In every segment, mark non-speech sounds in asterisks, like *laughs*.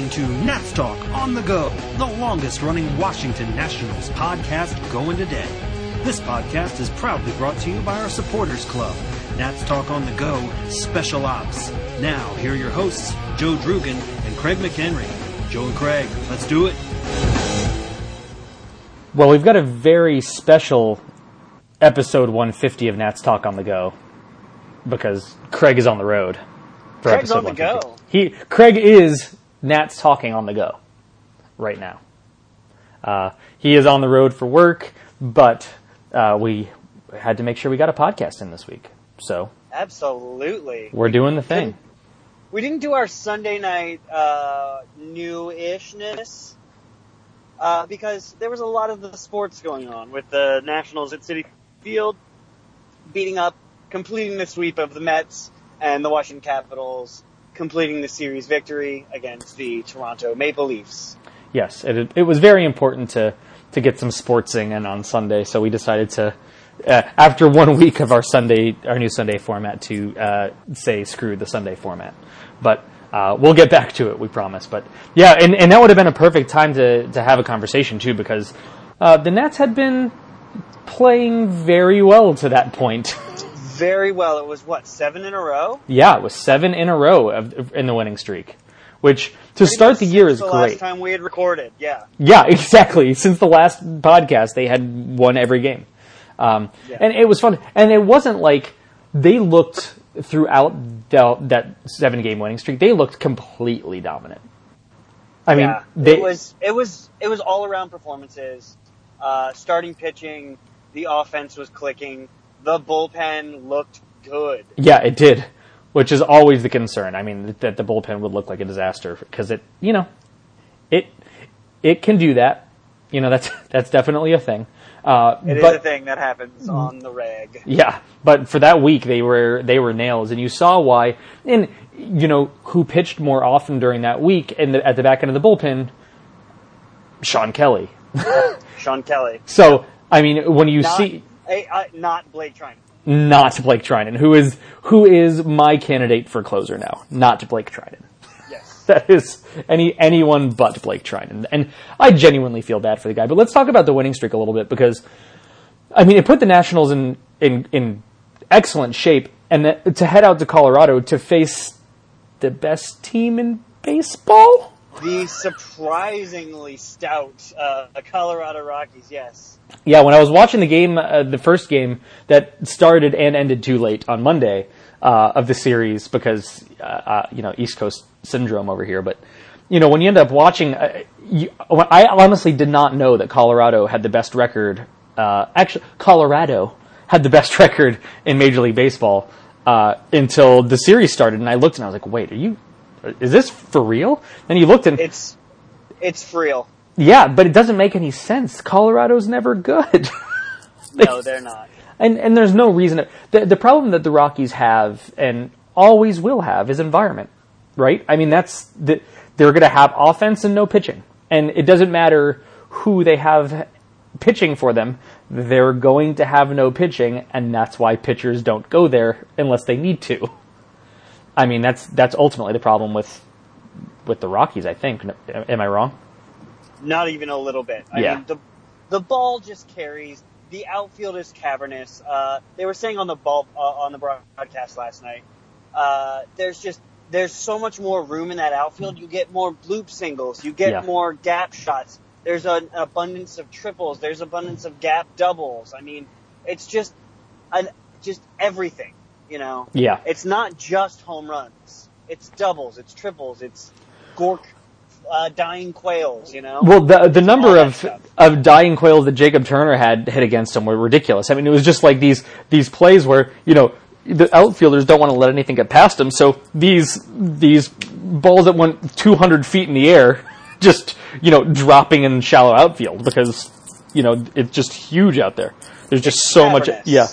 You're listening to Nats Talk on the Go, the longest running Washington Nationals podcast going today. This podcast is proudly brought to you by our supporters club, Nats Talk on the Go Special Ops. Now, here are your hosts, Joe Drugan and Craig McHenry. Joe and Craig, let's do it. Well, we've got a very special episode 150 of Nats Talk on the Go because Craig is on the road. For Craig's episode on the 150. go. He Craig is Nats talking on the go right now. Uh, he is on the road for work, but uh, we had to make sure we got a podcast in this week. So Absolutely. we're doing the thing. We didn't do our Sunday night uh, new-ishness uh, because there was a lot of the sports going on with the Nationals at Citi Field beating up, completing the sweep of the Mets and the Washington Capitals, completing the series victory against the Toronto Maple Leafs. Yes, it, it was very important to, to get some sportsing in on Sunday, so we decided to, uh, after one week of our Sunday, our new Sunday format, to uh, say screw the Sunday format. But uh, we'll get back to it, we promise. But yeah, and, and that would have been a perfect time to, to have a conversation too, because uh, the Nats had been playing very well to that point. *laughs* Very well. It was what seven in a row. yeah, it was seven in a row of, in the winning streak, which to start the year is the great. Last time we had recorded, yeah. Yeah, *laughs* exactly. Since the last podcast, they had won every game. Um, Yeah. And it was fun. And it wasn't like they looked throughout the, that seven game winning streak, they looked completely dominant. I mean, yeah, they, it was it was it was all around performances. Uh, starting pitching, the offense was clicking. The bullpen looked good. yeah, it did, which is always the concern. I mean, that the bullpen would look like a disaster because it, you know, it, it can do that. You know, that's, *laughs* that's definitely a thing. Uh, It is but, a thing that happens on the reg. Yeah, but for that week they were they were nails, and you saw why. And you know who pitched more often during that week, and the, at the back end of the bullpen, Shawn Kelley. *laughs* Shawn Kelley, So I mean, when you not see eh, uh, not Blake Treinen. not Blake Treinen, who is who is my candidate for closer now, not Blake Treinen. Yes, *laughs* That is any anyone but Blake Treinen, and I genuinely feel bad for the guy. But let's talk about the winning streak a little bit because, I mean, it put the Nationals in in, in excellent shape, and that, to head out to Colorado to face the best team in baseball. The surprisingly stout uh, Colorado Rockies. Yes, Yeah, when I was watching the game, uh, the first game that started and ended too late on Monday uh, of the series because uh, uh, you know East Coast syndrome over here. But you know when you end up watching, uh, you, I honestly did not know that Colorado had the best record. Actually, Colorado had the best *laughs* record in Major League Baseball until the series started, and I looked and I was like, "Wait, are you? Is this for real?" Then you looked and it's it's for real. yeah, but it doesn't make any sense. Colorado's never good. *laughs* No, they're not. And and there's no reason. To, the the problem that the Rockies have and always will have is environment, right? I mean that's the, they're going to have offense and no pitching, and it doesn't matter who they have pitching for them. They're going to have no pitching, and that's why pitchers don't go there unless they need to. I mean that's that's ultimately the problem with with the Rockies. I think. Am I wrong? Not even a little bit. I Yeah. mean, the the ball just carries. The outfield is cavernous. Uh, they were saying on the ball uh, on the broadcast last night. Uh, there's just there's so much more room in that outfield. You get more bloop singles. You get Yeah. more gap shots. There's an abundance of triples. There's abundance of gap doubles. I mean, it's just an just everything. You know. Yeah. It's not just home runs. It's doubles. It's triples. It's gork uh, dying quails. You know. Well, the the number of stuff. of dying quails that Jacob Turner had hit against him were ridiculous. I mean, it was just like these these plays where you know the outfielders don't want to let anything get past them, so these these balls that went 200 feet in the air, *laughs* just you know dropping in shallow outfield because you know it's just huge out there. There's just so much, yeah,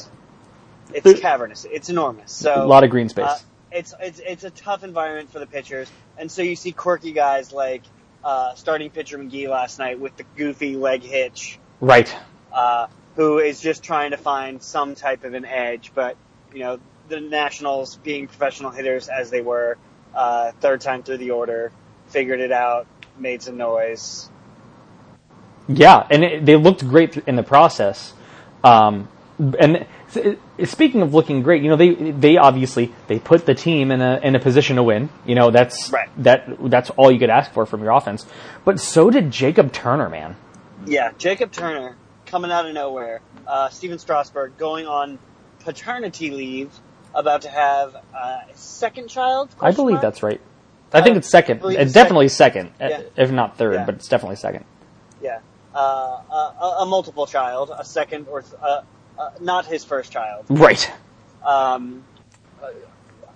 It's cavernous. It's enormous. So a lot of green space. uh, it's it's it's a tough environment for the pitchers, and so you see quirky guys like uh, starting pitcher McGee last night with the goofy leg hitch, right. uh, who is just trying to find some type of an edge. But you know, the Nationals being professional hitters as they were, uh, third time through the order, figured it out, made some noise. Yeah, and it, they looked great in the process. Um, and speaking of looking great, you know they they obviously they put the team in a in a position to win. You know that's right. that that's all you could ask for from your offense. But so did Jacob Turner, man. Yeah, Jacob Turner coming out of nowhere. Uh, Stephen Strasburg going on paternity leave, about to have uh, a second child. I believe mark? that's right. I think it's second. It's definitely second, second yeah. if not third, yeah. but it's definitely second. Yeah, uh, a, a, multiple child, a second or th- uh, uh, not his first child. Right. Um, uh,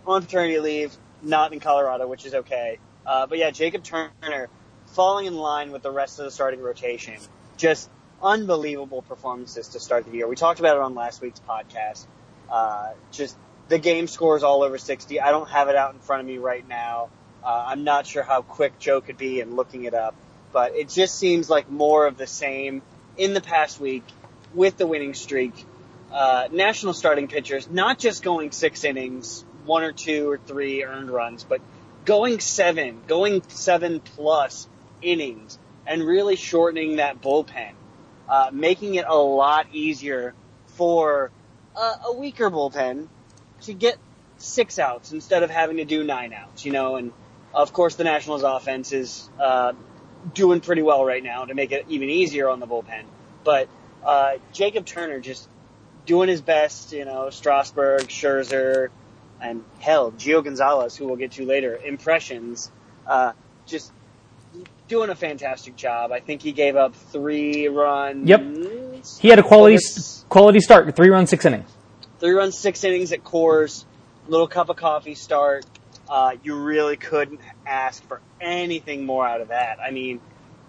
on paternity leave, not in Colorado, which is okay. Uh, but yeah, Jacob Turner falling in line with the rest of the starting rotation. Just unbelievable performances to start the year. We talked about it on last week's podcast. Uh, just the game scores all over 60. I don't have it out in front of me right now. Uh, I'm not sure how quick Joe could be in looking it up, but it just seems like more of the same in the past week with the winning streak. Uh, national starting pitchers, not just going six innings, one or two or three earned runs, but going seven, going seven plus innings, and really shortening that bullpen, uh, making it a lot easier for a, a weaker bullpen to get six outs instead of having to do nine outs, you know, and of course the Nationals offense is, uh, doing pretty well right now to make it even easier on the bullpen. But, uh, Jacob Turner just doing his best, you know, Strasburg, Scherzer, and hell, Gio Gonzalez, who we'll get to later, impressions, uh, just doing a fantastic job. I think he gave up three runs. Yep. He had a quality quality start, three runs, six innings. Three runs, six innings at Coors, little cup of coffee start. Uh, you really couldn't ask for anything more out of that. I mean,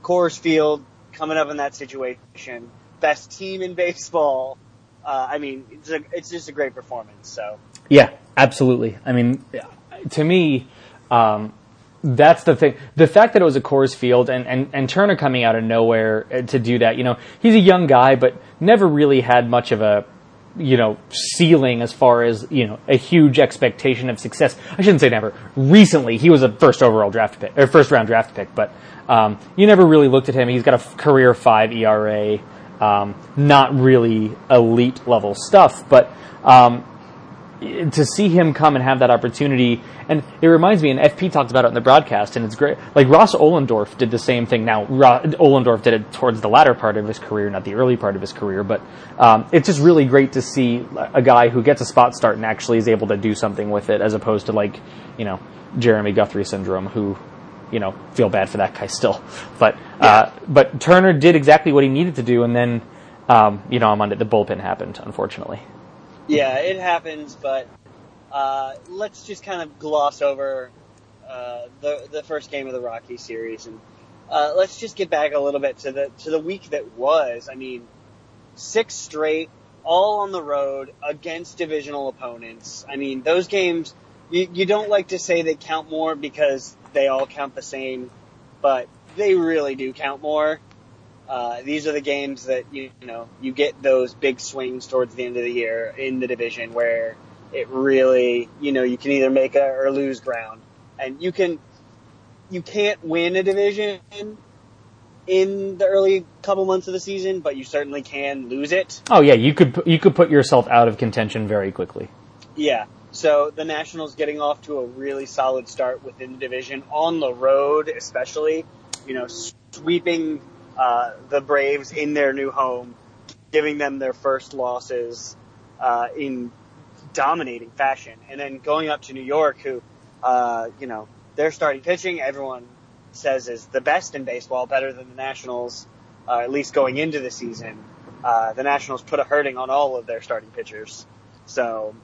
Coors Field coming up in that situation, best team in baseball. Uh, I mean, it's a, it's just a great performance. So yeah, absolutely. I mean, to me, um, that's the thing. The fact that it was a Coors Field and, and, and Turner coming out of nowhere uh, to do that, you know, he's a young guy, but never really had much of a, you know, ceiling as far as, you know, a huge expectation of success. I shouldn't say never. Recently, he was a first overall draft pick, or first round draft pick, but, um, you never really looked at him. He's got a career five ERA, um, not really elite level stuff, but, um, to see him come and have that opportunity, and it reminds me, and FP talked about it in the broadcast, and it's great. Like Ross Ohlendorf did the same thing. Now, Ohlendorf did it towards the latter part of his career, not the early part of his career, but um, it's just really great to see a guy who gets a spot start and actually is able to do something with it, as opposed to like, you know, Jeremy Guthrie syndrome, who, you know, feel bad for that guy still. But yeah. uh, but Turner did exactly what he needed to do, and then, um, you know, I'm on it. The bullpen happened, unfortunately. Yeah, it happens, but uh, let's just kind of gloss over uh, the the first game of the Rocky series, and uh, let's just get back a little bit to the to the week that was. I mean, six straight, all on the road against divisional opponents. I mean, those games you, you don't like to say they count more because they all count the same, but they really do count more. Uh, these are the games that you, you know you get those big swings towards the end of the year in the division where it really you know you can either make a, or lose ground, and you can you can't win a division in the early couple months of the season, but you certainly can lose it. Oh yeah, you could you could put yourself out of contention very quickly. Yeah. So the Nationals getting off to a really solid start within the division on the road, especially, you know, sweeping uh, the Braves in their new home, giving them their first losses uh, in dominating fashion, and then going up to New York, who, uh, you know, their starting pitching, everyone says is the best in baseball, better than the Nationals, uh, at least going into the season. Uh, the Nationals put a hurting on all of their starting pitchers, so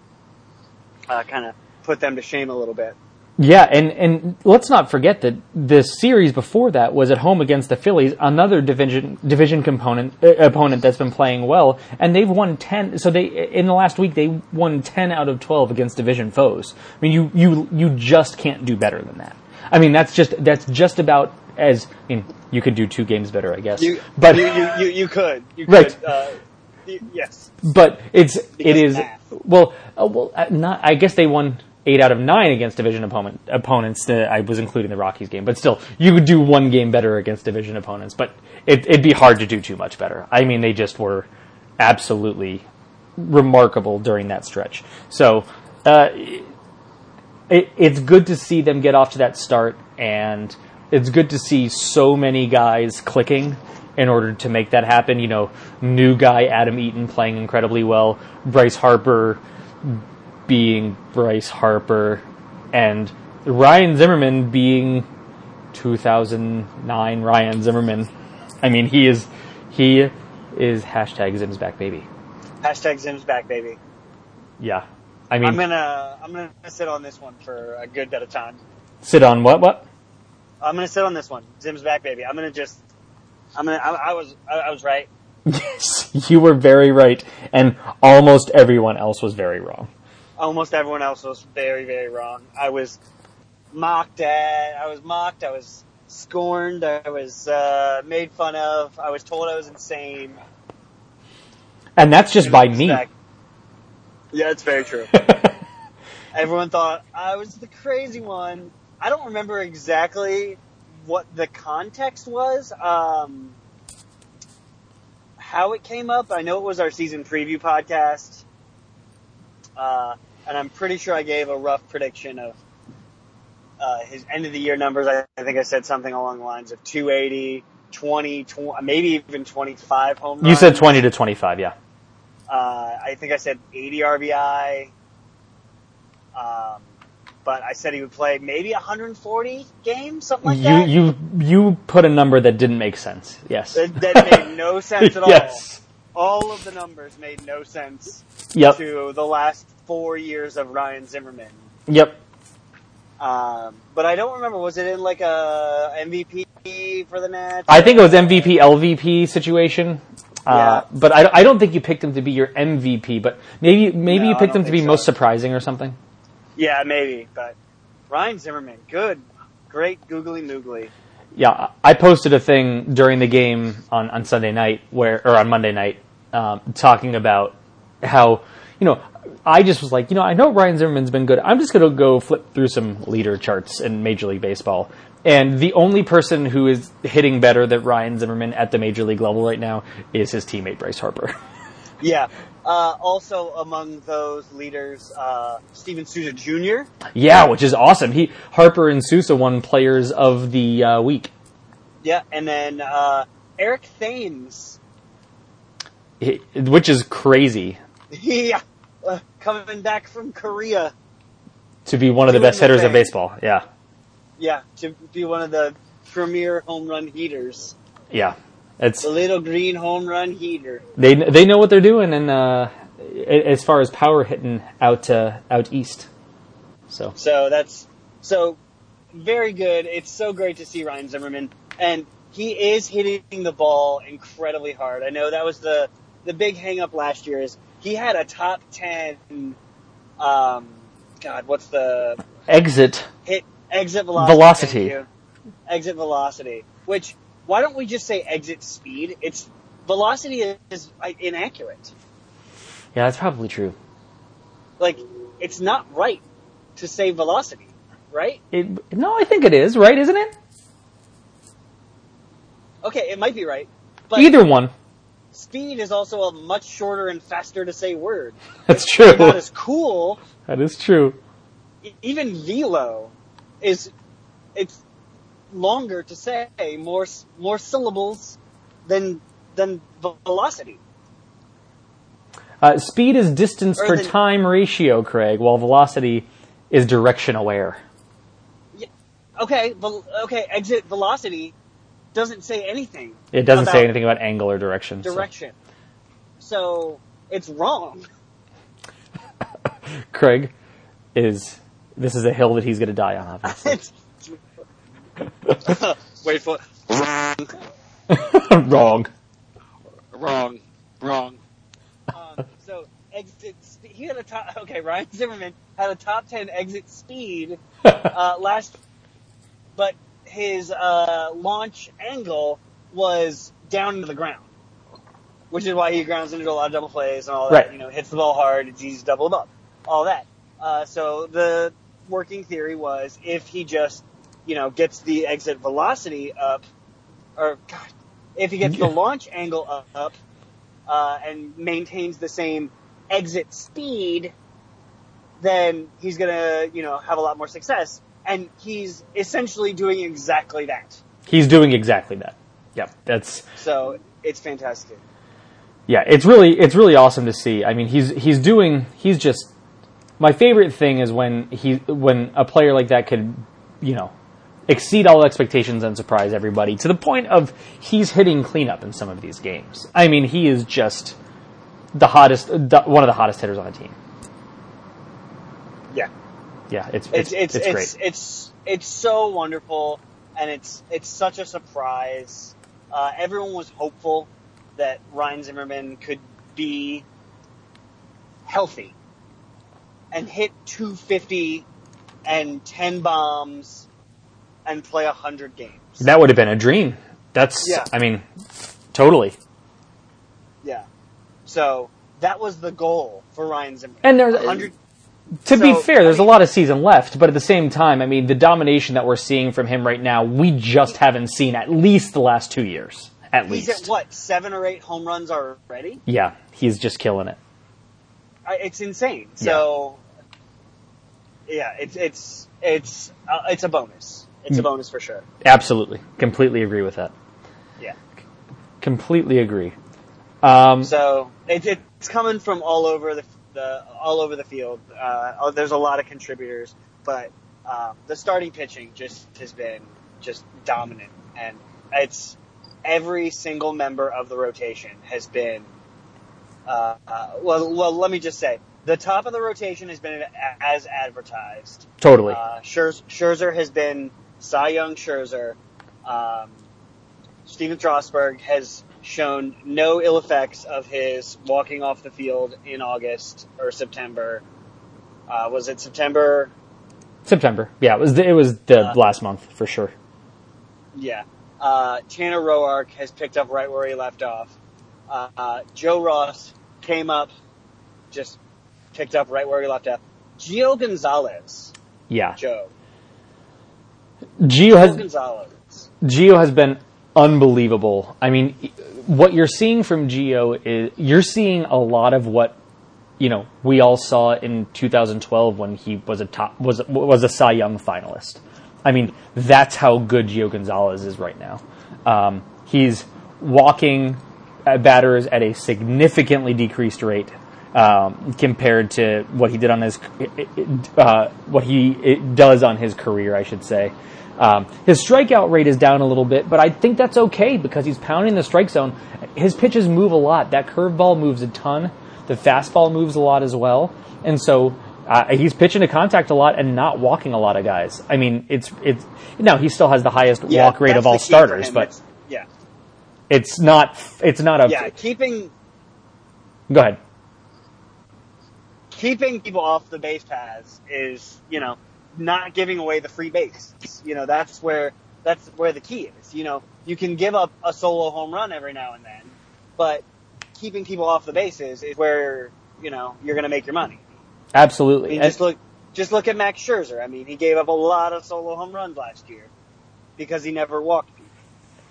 uh, kind of put them to shame a little bit. Yeah, and, and let's not forget that the series before that was at home against the Phillies, another division division component uh, opponent that's been playing well, and they've won ten. So they in the last week they won ten out of twelve against division foes. I mean, you you you just can't do better than that. I mean, that's just that's just about as I mean, you could do two games better, I guess. You, but you you, you, you could you right. Could, uh, yes, but it's because it is math. well uh, well uh, not. I guess they won eight out of nine against division opponent, opponents. Uh, I was including the Rockies game, but still, you could do one game better against division opponents. But it, it'd be hard to do too much better. I mean, they just were absolutely remarkable during that stretch. So uh, it, it's good to see them get off to that start, and it's good to see so many guys clicking in order to make that happen. You know, new guy Adam Eaton playing incredibly well, Bryce Harper being Bryce Harper, and Ryan Zimmerman being 2009 Ryan Zimmerman. I mean, he is he is hashtag Zim's back baby. Hashtag Zim's back, baby. Yeah, I mean, I'm gonna I'm gonna sit on this one for a good bit of time. sit on what what? I'm gonna sit on this one. Zim's back, baby. I'm gonna just I'm gonna I, I was I, I was right. Yes, you were very right, and almost everyone else was very wrong. Almost everyone else was very very wrong. I was mocked at. I was mocked. I was scorned. I was uh, made fun of. I was told I was insane. And that's just by me. Yeah, it's very true. *laughs* Everyone thought I was the crazy one. I don't remember exactly what the context was, um, how it came up. I know it was our season preview podcast, uh, and I'm pretty sure I gave a rough prediction of uh, his end of the year numbers. I, I think I said something along the lines of 280, 20, 20 maybe even 25 home runs. You said 20 to 25, yeah. Uh, I think I said 80 RBI. Um, but I said he would play maybe 140 games, something like You that. you you put a number that didn't make sense. Yes. that, that made no *laughs* sense at all. yes. All of the numbers made no sense Yep. to the last four years of Ryan Zimmerman. Yep. Um, but I don't remember. Was it in like a MVP for the Nats? I think it was MVP LVP situation. Uh, Yeah. but I, I don't think you picked him to be your MVP, but maybe maybe No, you picked him to be so. most surprising or something. Yeah, maybe. But Ryan Zimmerman, good, great googly moogly. Yeah, I posted a thing during the game on, on Sunday night where or on Monday night um, talking about how you know I just was like you know I know Ryan Zimmerman's been good. I'm just gonna go flip through some leader charts in Major League Baseball, and the only person who is hitting better than Ryan Zimmerman at the major league level right now is his teammate Bryce Harper. *laughs* Yeah. Uh, also among those leaders, uh, Steven Souza Jr. yeah, which is awesome. He Harper and Souza won Players of the uh, Week, Yeah, and then uh, Eric Thames. He- which is crazy *laughs* Yeah, uh, coming back from Korea. to be one of the best the hitters of baseball. Yeah, Yeah, to be one of the premier home run heaters. yeah. It's The little green home run heater. they they know what they're doing, and uh, as far as power hitting out uh, out east, so So that's so very good. It's so great to see Ryan Zimmerman, and he is hitting the ball incredibly hard. I know that was the the big hang up last year is he had a top ten. Um, God, what's the exit. hit exit velocity? Velocity. Exit velocity. Which why don't we just say exit speed? It's velocity is inaccurate. Yeah, that's probably true. Like it's not right to say velocity, right? It, no, I think it is right, isn't it? Okay, it might be right. But Either one. speed is also a much shorter and faster to say word. *laughs* That's true. Not as cool. That is true. Even velo is it's longer to say, more more syllables than than velocity. Uh, speed is distance Or per the- time ratio, Craig, while velocity is direction aware. Yeah, Okay, vel- okay, exit velocity doesn't say anything. It doesn't say anything about angle or direction. Direction. So it's wrong. *laughs* *laughs* Craig is this is a hill that he's going to die on. Obviously, *laughs* Wait for wrong. *laughs* wrong. Wrong. Wrong. Um, so exit. Spe- he had a top. *laughs* Okay, Ryan Zimmerman had a top ten exit speed uh, last, but his uh, launch angle was down into the ground, which is why he grounds into a lot of double plays and all that. Right. You know, hits the ball hard. It's easy to double him up. All that. Uh, so the working theory was if he just, you know, gets the exit velocity up, or God, if he gets the launch angle up, uh, and maintains the same exit speed, then he's gonna, you know, have a lot more success. And he's essentially doing exactly that. He's doing exactly that. Yep, that's So it's fantastic. yeah. It's really it's really awesome to see. I mean, he's he's doing he's just my favorite thing is when he when a player like that could you know exceed all expectations and surprise everybody to the point of he's hitting cleanup in some of these games. I mean, he is just the hottest, the, one of the hottest hitters on the team. Yeah. Yeah, it's It's it's it's it's, it's great. it's it's so wonderful, and it's it's such a surprise. Uh, everyone was hopeful that Ryan Zimmerman could be healthy and hit 250 and 10 bombs and play a 100 games. That would have been a dream. That's Yeah. I mean, totally. Yeah. So that was the goal for Ryan Zimmerman. And there's 100 To be So, fair, I there's a lot of season left, but at the same time, I mean, the domination that we're seeing from him right now, we just haven't seen at least the last two years. At He's least. at what, seven or eight home runs already? Yeah, he's just killing it. I, it's insane. So, yeah, it's it's it's uh, it's a bonus. It's Mm. a bonus for sure. Absolutely. Completely agree with that. Yeah. Completely agree. Um, So it, it's coming from all over the, the all over the field. Uh, oh, there's a lot of contributors, but um, the starting pitching just has been just dominant, and it's every single member of the rotation has been. Uh, uh, well, well, let me just say the top of the rotation has been as advertised. totally. Uh, Scherz, Scherzer has been Cy Young Scherzer. Um, Stephen Strasburg has shown no ill effects of his walking off the field in August or September. Uh, was it September? September. Yeah, it was the, it was the Uh, last month for sure. Yeah. Uh, Tanner Roark has picked up right where he left off. Uh, uh, Joe Ross came up, just picked up right where he left off. Gio Gonzalez, Yeah. Joe. Gio has Gonzalez. Gio has been unbelievable. I mean, what you're seeing from Gio is you're seeing a lot of what you know we all saw in 2012 when he was a top was was a Cy Young finalist. I mean, that's how good Gio Gonzalez is right now. Um, he's walking at batters at a significantly decreased rate um, compared to what he did on his uh, what he it does on his career, I should say. Um, his strikeout rate is down a little bit, but I think that's okay because he's pounding the strike zone. His pitches move a lot. That curveball moves a ton. The fastball moves a lot as well, and so uh, he's pitching to contact a lot and not walking a lot of guys. I mean, it's it's now he still has the highest Yeah, walk rate of all the key for starters, but It's- yeah, it's not it's not a. yeah, keeping Go ahead. Keeping people off the base paths is, you know, not giving away the free base. You know, that's where that's where the key is. You know, you can give up a solo home run every now and then, but keeping people off the bases is where you know you're going to make your money. I Absolutely. mean, just look, just look at Max Scherzer. I mean, he gave up a lot of solo home runs last year because he never walked people.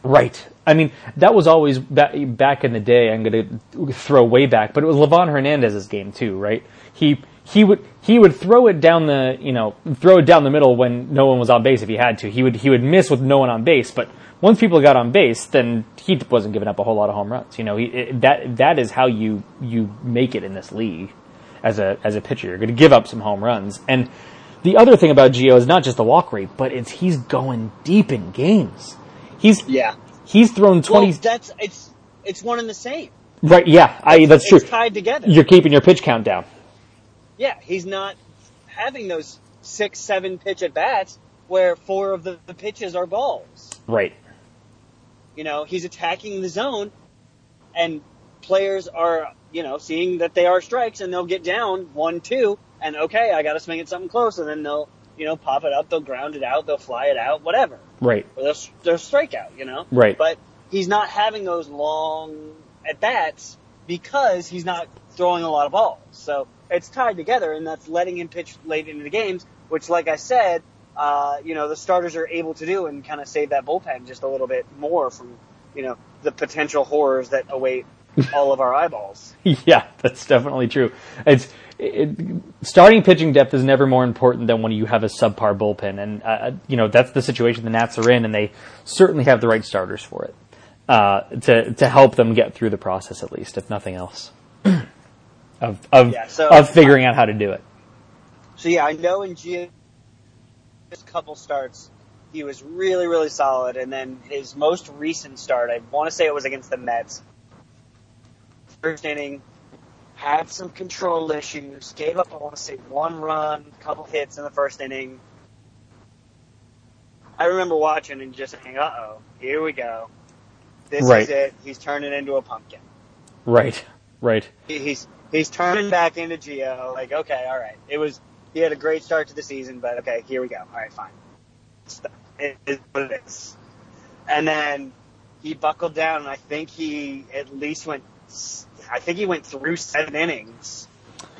Right. I mean, that was always back, back in the day. I'm going to throw way back, but it was Livan Hernandez's game too, right? He he would he would throw it down the you know throw it down the middle when no one was on base if he had to. He would he would miss with no one on base, but once people got on base, then he wasn't giving up a whole lot of home runs. You know, he, it, that that is how you you make it in this league as a as a pitcher. You're going to give up some home runs and. The other thing about Gio is not just the walk rate, but it's he's going deep in games. He's Yeah. He's thrown twenty. Well, that's it's it's one and the same. right? Yeah, I, that's true. It's tied together. You're keeping your pitch count down. Yeah, he's not having those six, seven pitch at bats where four of the, the pitches are balls. Right. You know, he's attacking the zone, and players are, you know, seeing that they are strikes, and they'll get down one, two, and okay, I got to swing at something close, and then they'll, you know, pop it up, they'll ground it out, they'll fly it out, whatever, Right. or they'll, they'll strike out, you know. Right. But he's not having those long at bats because he's not throwing a lot of balls. So it's tied together, and that's letting him pitch late into the games, which, like I said, uh, you know, the starters are able to do and kind of save that bullpen just a little bit more from, you know, the potential horrors that await *laughs* all of our eyeballs. yeah, that's definitely true. It's it, starting pitching depth is never more important than when you have a subpar bullpen, and uh, you know that's the situation the Nats are in, and they certainly have the right starters for it uh, to to help them get through the process at least, if nothing else, *clears throat* of of Yeah, so- of figuring out how to do it. So yeah, I know in Gio's couple starts, he was really, really solid, and then his most recent start, I want to say it was against the Mets. First inning, had some control issues, gave up, I want to say, one run, couple hits in the first inning. I remember watching and just saying, uh oh, here we go. This Right. is it. He's turning into a pumpkin. Right, right. He's he's turning back into Gio. Like, okay, all right. It was he had a great start to the season, but okay, here we go. All right, fine. It is what it is. And then he buckled down, and I think he at least went. I think he went through seven innings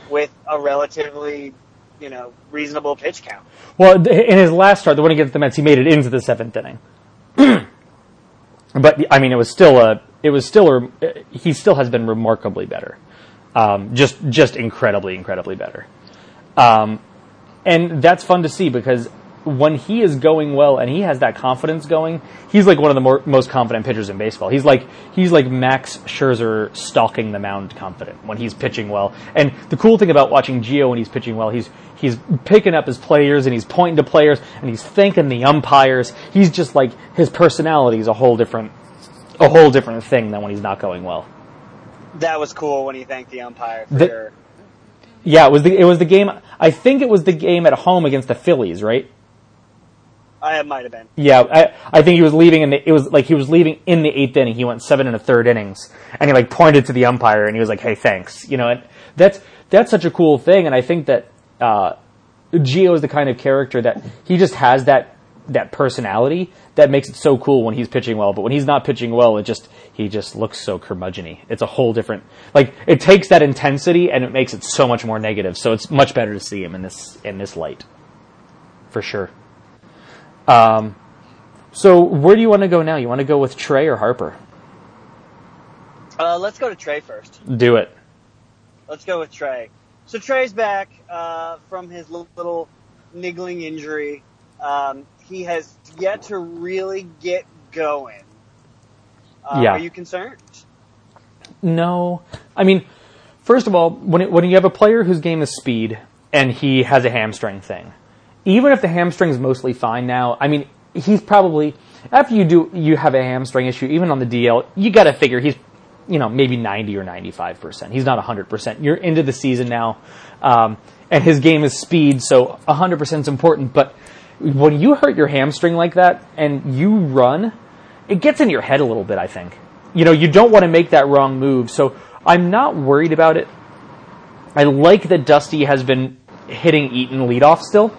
with a relatively, you know, reasonable pitch count. Well, in his last start, the one against the Mets, he made it into the seventh inning. *clears throat* but I mean, it was still a. It was still a. He still has been remarkably better. Um, just, just incredibly, incredibly better. Um, and that's fun to see because when he is going well and he has that confidence going, he's like one of the more, most confident pitchers in baseball. He's like he's like Max Scherzer stalking the mound confident when he's pitching well. And the cool thing about watching Gio when he's pitching well, he's he's picking up his players and he's pointing to players and he's thanking the umpires. He's just like his personality is a whole different a whole different thing than when he's not going well. That was cool when he thanked the umpire for The- sure. Yeah, it was the it was the game. I think it was the game at home against the Phillies, right? I might have been. Yeah, I, I think he was leaving in the, it was like he was leaving in the eighth inning. He went seven and a third innings and he like pointed to the umpire and he was like, Hey, thanks. You know, and that's, that's such a cool thing. And I think that, uh, Gio is the kind of character that he just has that, that personality that makes it so cool when he's pitching well. But when he's not pitching well, it just, he just looks so curmudgeony. It's a whole different, like, it takes that intensity and it makes it so much more negative. So it's much better to see him in this, in this light. For sure. Um, so where do you want to go now? You want to go with Trey or Harper? Uh, let's go to Trey first. Do it. Let's go with Trey. So Trey's back uh, from his little niggling injury. Um, he has yet to really get going. Uh, Yeah. Are you concerned? No, I mean, first of all, when it, when you have a player whose game is speed and he has a hamstring thing, even if the hamstring's mostly fine now, I mean, he's probably after you do you have a hamstring issue, even on the DL, you got to figure he's you know maybe ninety or ninety five percent. He's not hundred percent. You're into the season now, um, and his game is speed, so hundred percent is important. But when you hurt your hamstring like that and you run, it gets in your head a little bit. I think you know you don't want to make that wrong move. So I'm not worried about it. I like that Dusty has been hitting Eaton leadoff still.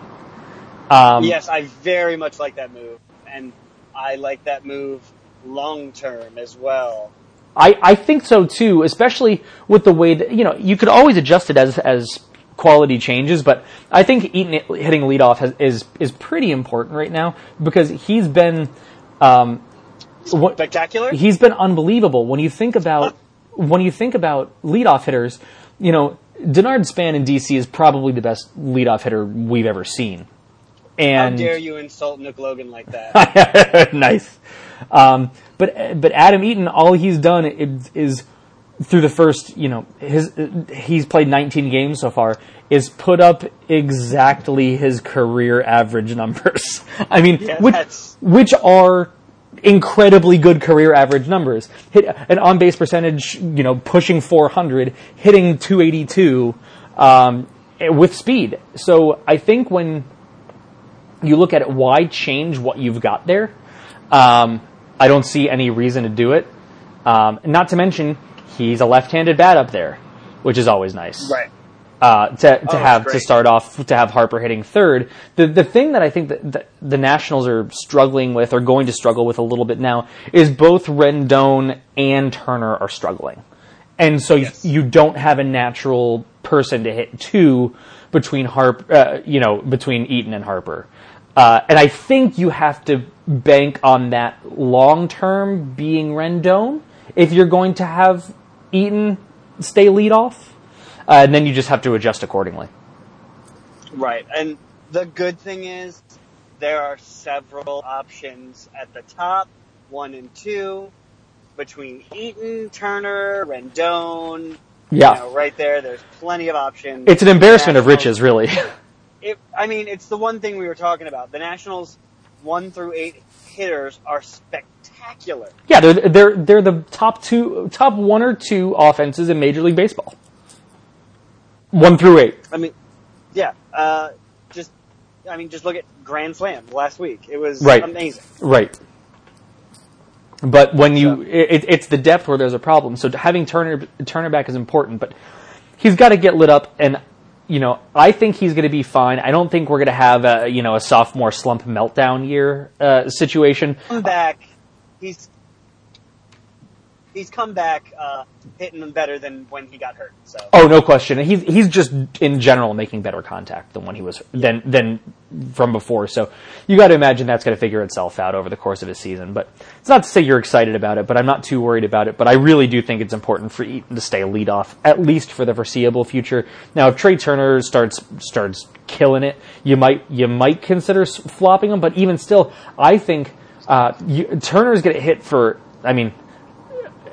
Um, yes, I very much like that move, and I like that move long term as well. I, I think so too, especially with the way that, you know, you could always adjust it as, as quality changes, but I think Eaton hitting leadoff has, is, is pretty important right now because he's been, um, what, Spectacular. he's been unbelievable. When you think about, when you think about leadoff hitters, you know, Denard Span in DC is probably the best leadoff hitter we've ever seen. How dare you insult Nick Logan like that? *laughs* nice. Um, but but Adam Eaton, all he's done is, is through the first, you know, his he's played 19 games so far, is put up exactly his career average numbers. *laughs* I mean, Yeah, which that's- which are incredibly good career average numbers. Hit an on base percentage, you know, pushing 400, hitting 282 um, with speed. So I think when you look at it, why change what you've got there? Um, I don't see any reason to do it. Um, not to mention, he's a left-handed bat up there, which is always nice right. uh, to, to Oh, have to start off to have Harper hitting third. The the thing that I think that the, the Nationals are struggling with, or going to struggle with a little bit now, is both Rendon and Turner are struggling, and so Yes. you don't have a natural person to hit two between Harp, uh, you know, between Eaton and Harper. Uh, and I think you have to bank on that long term being Rendon if you're going to have Eaton stay lead off, uh, and then you just have to adjust accordingly. Right. And the good thing is there are several options at the top, one and two, between Eaton, Turner, Rendon. Yeah. You know, right there, there's plenty of options. It's an embarrassment of riches, really. *laughs* It, I mean, it's the one thing we were talking about. The Nationals one through eight hitters are spectacular. yeah, they're they're they're the top two, top one or two offenses in Major League Baseball. One through eight. I mean, yeah. Uh, just, I mean, just look at Grand Slam last week. It was Right. amazing. Right. But when you, it, it's the depth where there's a problem. So having Turner Turner back is important, but he's got to get lit up. And you know, I think he's going to be fine. I don't think we're going to have a you know a sophomore slump meltdown year uh, situation. Come back. He's he's come back uh, hitting better than when he got hurt. So Oh, no question. He's he's just in general making better contact than when he was than than from before. So you got to imagine that's going to figure itself out over the course of his season. But it's not to say you're excited about it, but I'm not too worried about it. But I really do think it's important for Eaton to stay lead off at least for the foreseeable future. Now, if Trey Turner starts starts killing it, you might you might consider flopping him. But even still, I think uh, you, Turner is going to hit for. I mean,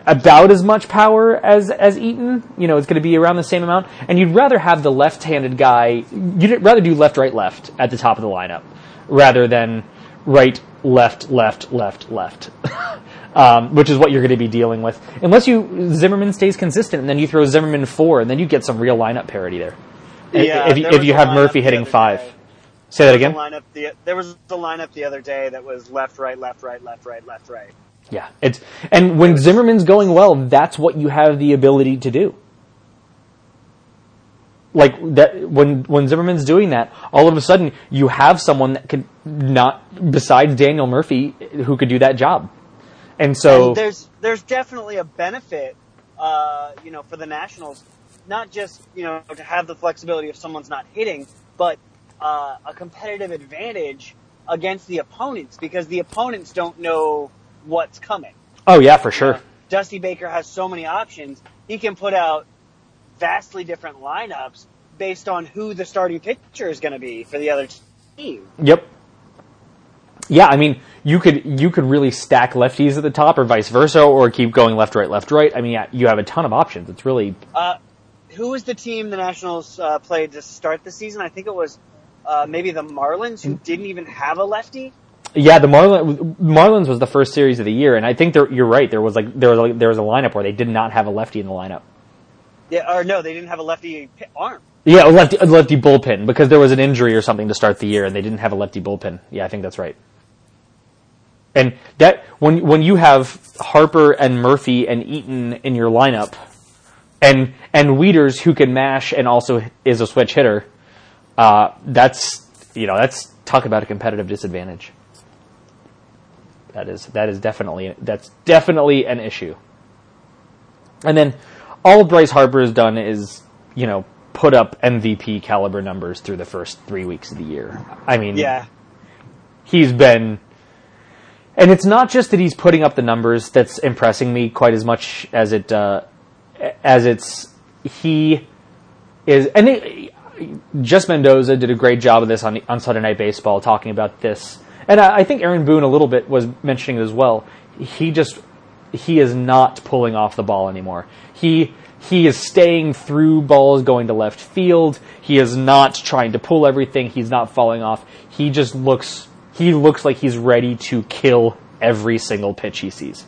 about as much power as as Eaton. You know, it's going to be around the same amount. And you'd rather have the left-handed guy. You'd rather do left, right, left at the top of the lineup rather than right, left, left, left, left. *laughs* um, which is what you're going to be dealing with, unless you Zimmerman stays consistent, and then you throw Zimmerman four, and then you get some real lineup parity there. Yeah, if you, there if you have Murphy hitting five, day. say that again. lineup the there was a lineup the other day that was left, right, left, right, left, right, left, right. Yeah, it's and when Zimmerman's going well, that's what you have the ability to do. Like that when when Zimmerman's doing that, all of a sudden you have someone that could not besides Daniel Murphy who could do that job. And so And there's there's definitely a benefit, uh, you know, for the Nationals, not just you know to have the flexibility if someone's not hitting, but uh, a competitive advantage against the opponents because the opponents don't know what's coming. oh yeah, for sure. Dusty Baker has so many options; he can put out vastly different lineups based on who the starting pitcher is going to be for the other team. Yep. Yeah, I mean, you could you could really stack lefties at the top, or vice versa, or keep going left, right, left, right. I mean, yeah, you have a ton of options. It's really Uh, who was the team the Nationals uh, played to start the season? I think it was uh, maybe the Marlins, who didn't even have a lefty. Yeah, the Marlin, Marlins was the first series of the year, and I think there, you're right. There was like there was like, there was a lineup where they did not have a lefty in the lineup. Yeah, or no, they didn't have a lefty arm. Yeah, a lefty, a lefty bullpen because there was an injury or something to start the year, and they didn't have a lefty bullpen. Yeah, I think that's right. And that when when you have Harper and Murphy and Eaton in your lineup, and and Wieters who can mash and also is a switch hitter, uh, that's you know that's talk about a competitive disadvantage. That is that is definitely that's definitely an issue. And then all Bryce Harper has done is you know put up MVP caliber numbers through the first three weeks of the year. I mean, Yeah, he's been and it's not just that he's putting up the numbers that's impressing me quite as much as it uh, as it's he is and it, just Mendoza did a great job of this on on Sunday Night Baseball talking about this and I, I think Aaron Boone a little bit was mentioning it as well he just he is not pulling off the ball anymore he he is staying through balls going to left field he is not trying to pull everything he's not falling off he just looks he looks like he's ready to kill every single pitch he sees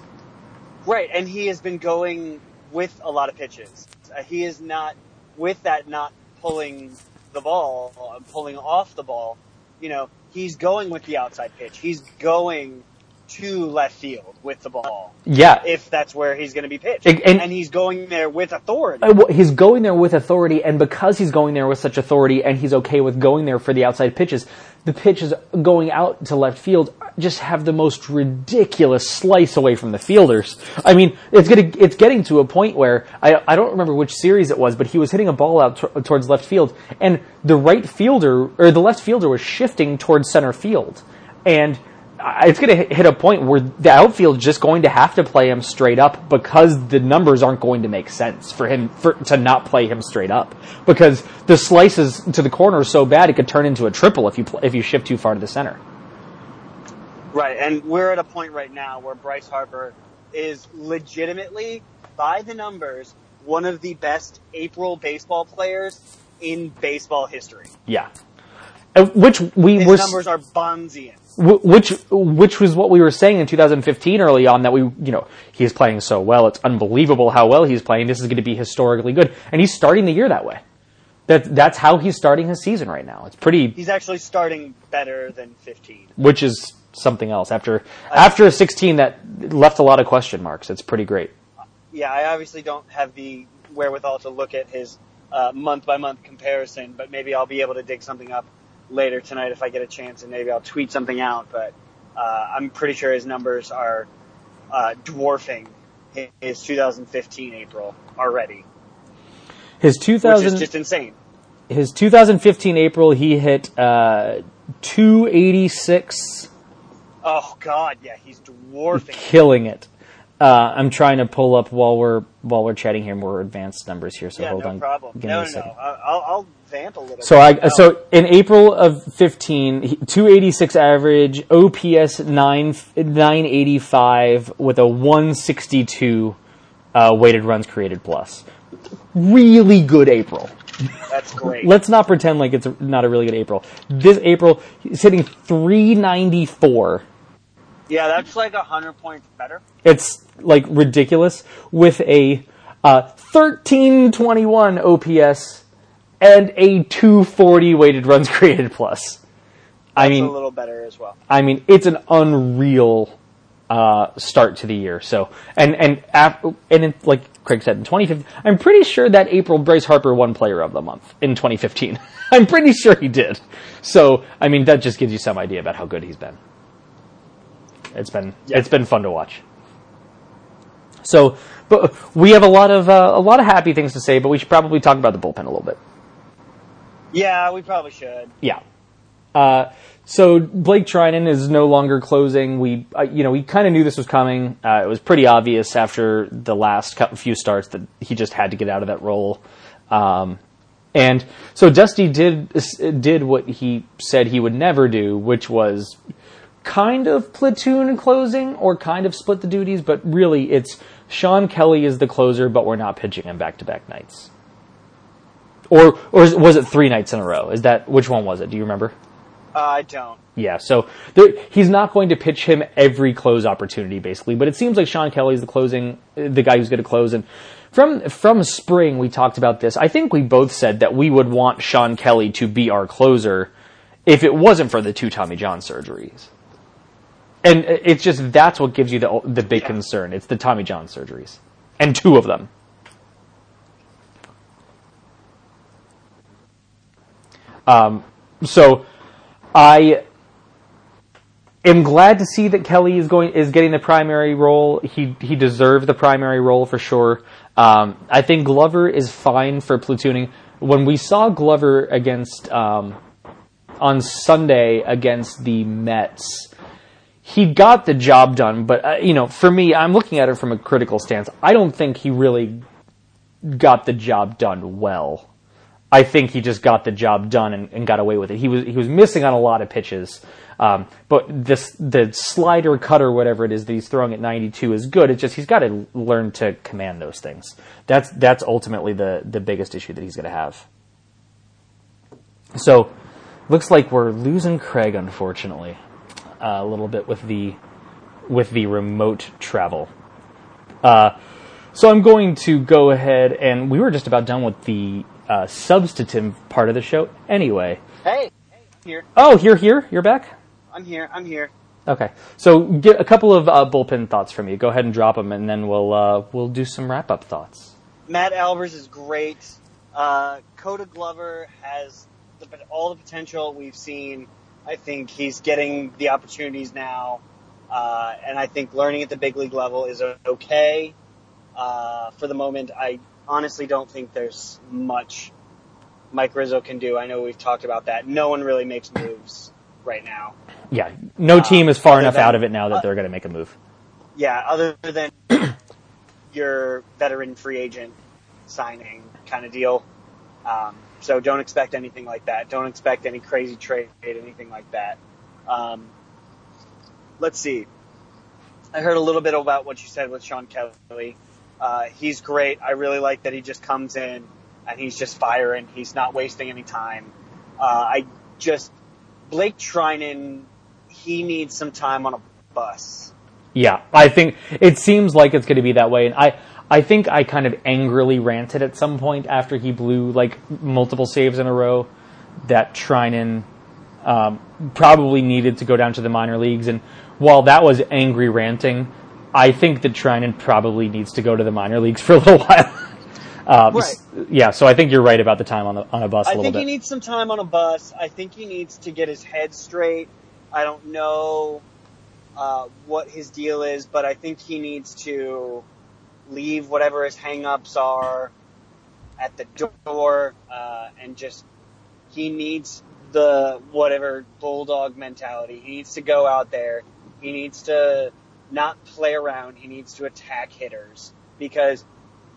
right. And he has been going with a lot of pitches. Uh, he is not with that not pulling the ball, uh, pulling off the ball. You know, he's going with the outside pitch. He's going to left field with the ball yeah if that's where he's going to be pitched, And- and- and he's going there with authority. Uh, well, he's going there with authority, and because he's going there with such authority, and he's okay with going there for the outside pitches, the pitches going out to left field just have the most ridiculous slice away from the fielders. I mean, it's getting it's getting to a point where I I don't remember which series it was, but he was hitting a ball out t- towards left field, and the right fielder or the left fielder was shifting towards center field, and it's going to hit a point where the outfield is just going to have to play him straight up because the numbers aren't going to make sense for him for, to not play him straight up because the slices to the corner are so bad it could turn into a triple if you if you shift too far to the center. Right, and we're at a point right now where Bryce Harper is legitimately, by the numbers, one of the best April baseball players in baseball history. Yeah, which we His were numbers are Bondsian. Which which was what we were saying in 2015 early on that we you know he's playing so well it's unbelievable how well he's playing this is going to be historically good and he's starting the year that way that that's how he's starting his season right now it's pretty He's actually starting better than 15. which is something else after after a 16 that left a lot of question marks it's pretty great Yeah, I obviously don't have the wherewithal to look at his month by month comparison, but maybe I'll be able to dig something up later tonight if I get a chance, and maybe I'll tweet something out. But uh, I'm pretty sure his numbers are uh, dwarfing his 2015 April already, his which 2000 is just insane. his 2015 April he hit uh 286 Oh God, yeah, he's dwarfing. killing it. Uh, I'm trying to pull up while we're while we're chatting here more advanced numbers here. So yeah, hold no on. problem. Give me no, a no, second. no. I'll, I'll vamp a little. So bit. I so in April of 15, 286 average, OPS 9 985 with a 162 uh, weighted runs created plus. Really good April. that's great. Let's not pretend like it's not a really good April. This April he's hitting 394. Yeah, that's like a hundred points better. It's like ridiculous with a uh, 1321 OPS and a 240 weighted runs *laughs* created plus. I mean, a little better as well. I mean, it's an unreal uh, start to the year. So, and and af- and in, like Craig said, in 2015, I'm pretty sure that April Bryce Harper won Player of the Month in 2015. *laughs* I'm pretty sure he did. So, I mean, that just gives you some idea about how good he's been. It's been Yeah. it's been fun to watch. So, but we have a lot of uh, a lot of happy things to say, but we should probably talk about the bullpen a little bit. Yeah, we probably should. Yeah. Uh, so Blake Treinen is no longer closing. We, uh, you know, we kind of knew this was coming. Uh, it was pretty obvious after the last few starts that he just had to get out of that role. Um, and so Dusty did did what he said he would never do, which was kind of platoon closing or kind of split the duties, but really it's Shawn Kelley is the closer, but we're not pitching him back to back nights. Or or was it three nights in a row? Is that which one was it? Do you remember? Uh, I don't. Yeah, so there, he's not going to pitch him every close opportunity, basically. But it seems like Shawn Kelley's the closing, the guy who's going to close. And from from spring, we talked about this. I think we both said that we would want Shawn Kelley to be our closer if it wasn't for the two Tommy John surgeries. And it's just that's what gives you the the big Yeah. concern. It's the Tommy John surgeries, and two of them. Um, so I am glad to see that Kelley is going is getting the primary role. He he deserved the primary role for sure. Um, I think Glover is fine for platooning. When we saw Glover against um, on Sunday against the Mets, he got the job done. But uh, you know, for me, I'm looking at it from a critical stance. I don't think he really got the job done well. I think he just got the job done and, and got away with it. He was he was missing on a lot of pitches, um, but this the slider cutter whatever it is that he's throwing at 92 is good. It's just he's got to learn to command those things. That's that's ultimately the the biggest issue that he's going to have. So, looks like we're losing Craig unfortunately a little bit with the with the remote travel. Uh, so I'm going to go ahead and we were just about done with the uh, substantive part of the show anyway. Hey, hey, here. Oh, you're here. You're back. I'm here. I'm here. Okay. So get a couple of uh, bullpen thoughts from you. Go ahead and drop them, and then we'll uh, we'll do some wrap up thoughts. Matt Albers is great. Uh, Koda Glover has the, all the potential we've seen I think he's getting the opportunities now, uh, and I think learning at the big league level is okay. Uh, for the moment, I honestly don't think there's much Mike Rizzo can do. I know we've talked about that. No one really makes moves right now. Yeah, no team is far enough than- out of it now that uh, they're going to make a move. Yeah, other than your veteran free agent signing kind of deal. Um, so don't expect anything like that. Don't expect any crazy trade, anything like that. Um, let's see. I heard a little bit about what you said with Shawn Kelley. Uh, he's great. I really like that he just comes in and he's just firing. He's not wasting any time. Uh, I just Blake Treinen. He needs some time on a bus. Yeah, I think it seems like it's going to be that way, and I I think I kind of angrily ranted at some point after he blew like multiple saves in a row that Treinen um, probably needed to go down to the minor leagues, and while that was angry ranting, I think that Treinen probably needs to go to the minor leagues for a little *laughs* while. um, Right. Yeah, so I think you're right about the time on the on a bus a I little think bit. he needs some time on a bus. I think he needs to get his head straight. I don't know uh, what his deal is, but I think he needs to leave whatever his hang-ups are at the door uh, and just he needs the whatever bulldog mentality. He needs to go out there. He needs to not play around. He needs to attack hitters because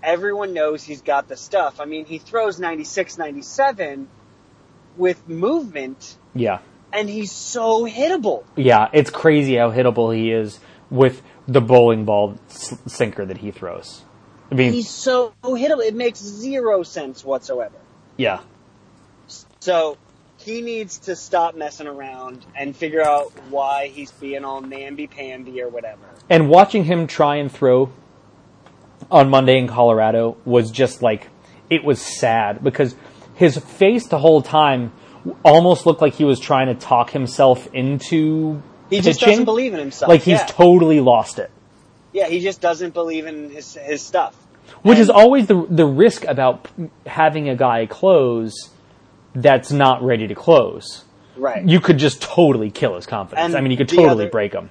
everyone knows he's got the stuff. I mean, he throws 96, 97 with movement yeah. and he's so hittable. Yeah, it's crazy how hittable he is with the bowling ball sinker that he throws. I mean, He's so hittable. It makes zero sense whatsoever. yeah, So he needs to stop messing around and figure out why he's being all namby-pamby or whatever. and watching him try and throw on Monday in Colorado was just like it was sad because his face the whole time almost looked like he was trying to talk himself into He just pitching. doesn't believe in himself. like he's yeah. totally lost it. yeah, he just doesn't believe in his his stuff. Which is always the the risk about having a guy close that's not ready to close. right. You could just totally kill his confidence. And I mean, you could totally other- break him.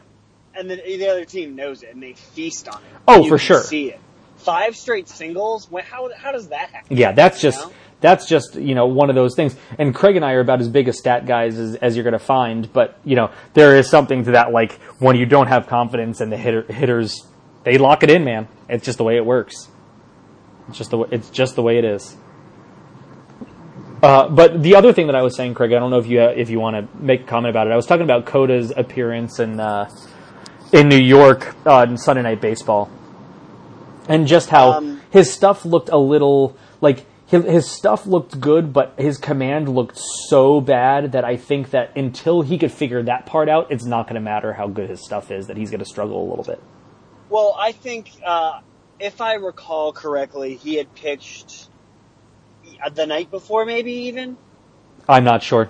and the, the other team knows it and they feast on it. Oh, You for sure. See it. Five straight singles. How how does that happen? Yeah, that's just know? That's just you know one of those things. And Craig and I are about as big a stat guys as, as you're going to find. But you know there is something to that. Like when you don't have confidence and the hitter, hitters they lock it in, man. It's just the way it works. It's just the way, it's just the way it is. Uh, but the other thing that I was saying, Craig, I don't know if you if you want to make a comment about it. I was talking about Koda's appearance in uh, in New York uh, in Sunday Night Baseball, and just how Um, his stuff looked a little like his, his stuff looked good, but his command looked so bad that I think that until he could figure that part out, it's not going to matter how good his stuff is. That he's going to struggle a little bit. Well, I think uh, if I recall correctly, he had pitched the night before, maybe even. I'm not sure.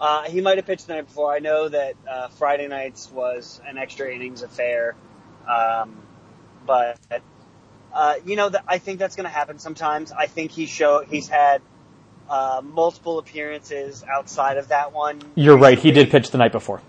Uh, he might have pitched the night before. I know that uh, Friday nights was an extra innings affair, um, but uh, you know, th- I think that's going to happen sometimes. I think he show he's had uh, multiple appearances outside of that one. You're right. He did pitch the night before.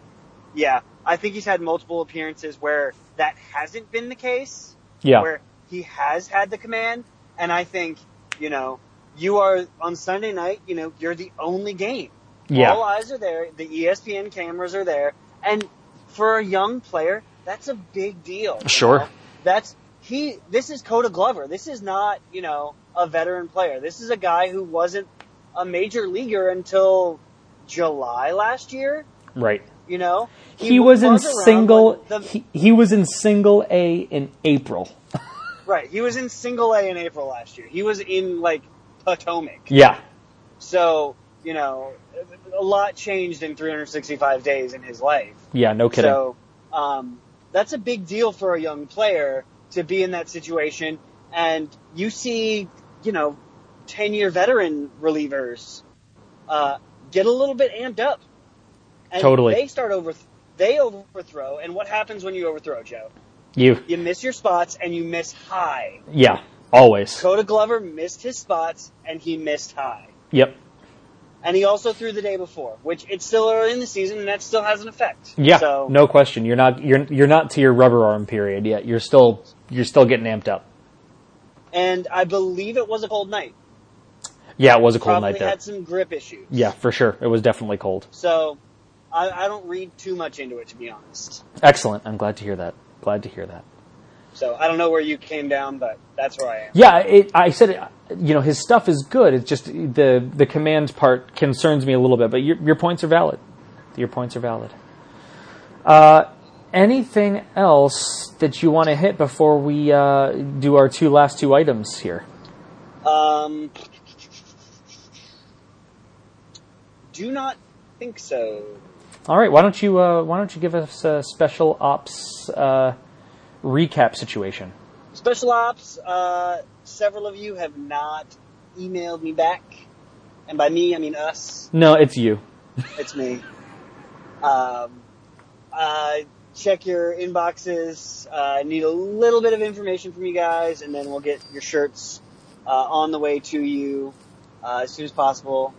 Yeah, I think he's had multiple appearances where that hasn't been the case. Yeah. Where he has had the command, and I think you know you are on Sunday night. You know you're the only game. Yeah. All eyes are there. The ESPN cameras are there, and for a young player, that's a big deal. Sure. know? That's he. This is Koda Glover. This is not you know a veteran player. This is a guy who wasn't a major leaguer until July last year. Right. You know, He, was in single. the- he, he was in single A in April. *laughs* right. He was in single A in April last year. He was in like Potomac. Yeah. So you know, a lot changed in 365 days in his life. Yeah. No kidding. So um, that's a big deal for a young player to be in that situation. And you see, you know, 10 year veteran relievers uh, get a little bit amped up. And Totally. They start over, they overthrow. And what happens when you overthrow, Joe? you. You miss your spots and you miss high. Yeah. Always. Koda Glover missed his spots and he missed high. Yep. and he also threw the day before, which it's still early in the season, and that still has an effect. Yeah, So, no question. You're not you're you're not to your rubber arm period yet. You're still you're still getting amped up. and I believe it was a cold night. Yeah, it was a cold Probably night there. had some grip issues. Yeah, for sure. It was definitely cold. So I, I don't read too much into it, to be honest. Excellent. I'm glad to hear that. Glad to hear that. So I don't know where you came down, but that's where I am. Yeah, it, I said, it, you know, his stuff is good. It's just the the command part concerns me a little bit. But your your points are valid. Your points are valid. Uh, anything else that you want to hit before we uh, do our two last two items here? Um, do not think so. All right. Why don't you uh, Why don't you give us a special ops uh, recap situation? Special ops. Uh, several of you have not emailed me back, and by me I mean us. No, it's you. It's me. *laughs* Um, uh, check your inboxes. Uh, need a little bit of information from you guys, and then we'll get your shirts uh, on the way to you uh, as soon as possible.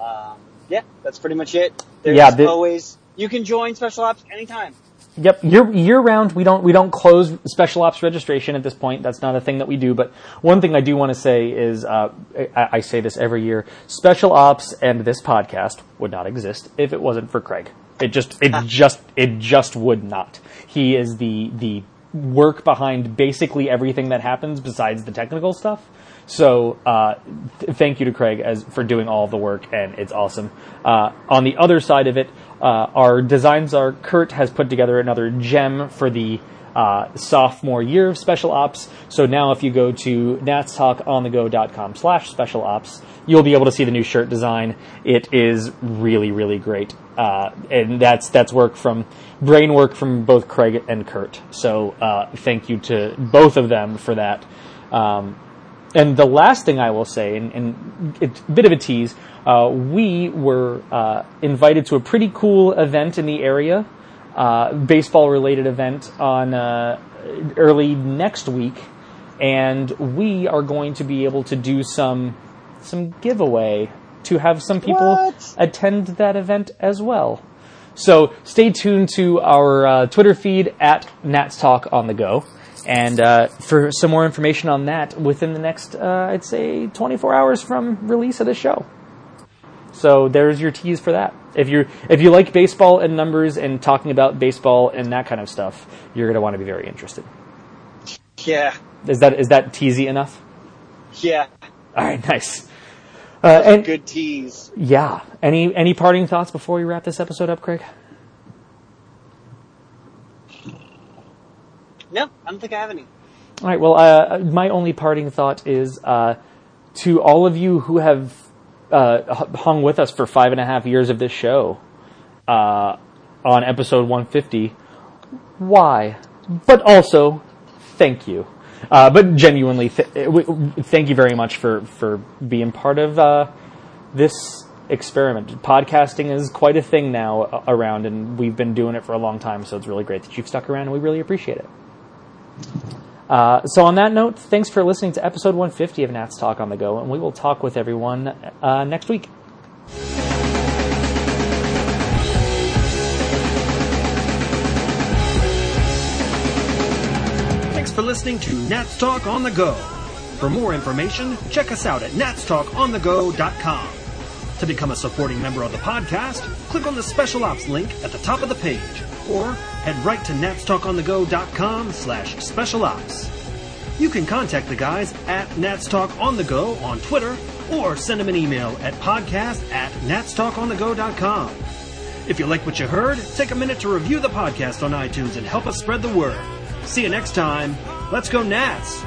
Um, yeah, that's pretty much it. There's Yeah, the- always you can join Special Ops anytime. Yep, year year round. We don't we don't close special ops registration at this point. That's not a thing that we do. But one thing I do want to say is, uh, I, I say this every year: special ops and this podcast would not exist if it wasn't for Craig. It just it just it just would not. He is the the work behind basically everything that happens besides the technical stuff. So uh, th- thank you to Craig as for doing all the work, and it's awesome. Uh, on the other side of it, uh, our designs are Kurt has put together another gem for the uh, sophomore year of special ops. So now, if you go to natstalkonthego.com slash special ops, you'll be able to see the new shirt design. It is really, really great, uh, and that's that's work from brain work from both Craig and Kurt. So uh, thank you to both of them for that. Um, and the last thing I will say, and, and it's a bit of a tease, uh, we were uh, invited to a pretty cool event in the area, uh, baseball related event on uh, early next week, and we are going to be able to do some some giveaway to have some people What? attend that event as well. So stay tuned to our uh, Twitter feed at Nats Talk on the Go, and uh, for some more information on that within the next, uh, I'd say, 24 hours from release of the show. So there's your tease for that. If you if you like baseball and numbers and talking about baseball and that kind of stuff, you're going to want to be very interested. Yeah, Is that is that teasy enough? yeah, All right, nice. Uh, and good tease. yeah, any any parting thoughts before we wrap this episode up, Craig? No, I don't think I have any. All right. Well, uh, my only parting thought is uh, to all of you who have uh, hung with us for five and a half years of this show uh, on episode 150. Why? But also, thank you. Uh, but genuinely, th- thank you very much for for being part of uh, this experiment. Podcasting is quite a thing now uh, around, and we've been doing it for a long time. So it's really great that you've stuck around, and we really appreciate it. Uh, so on that note, thanks for listening to episode 150 of Nats Talk on the Go, and we will talk with everyone uh, next week. Thanks for listening to Nats Talk on the Go. For more information, check us out at natstalkonthego.com. To become a supporting member of the podcast, click on the Special Ops link at the top of the page, or head right to natstalkonthego.com slash special ops. You can contact the guys at natstalkonthego on Twitter, or send them an email at podcast at natstalkonthego.com. If you like what you heard, take a minute to review the podcast on iTunes and help us spread the word. See you next time. Let's go Nats!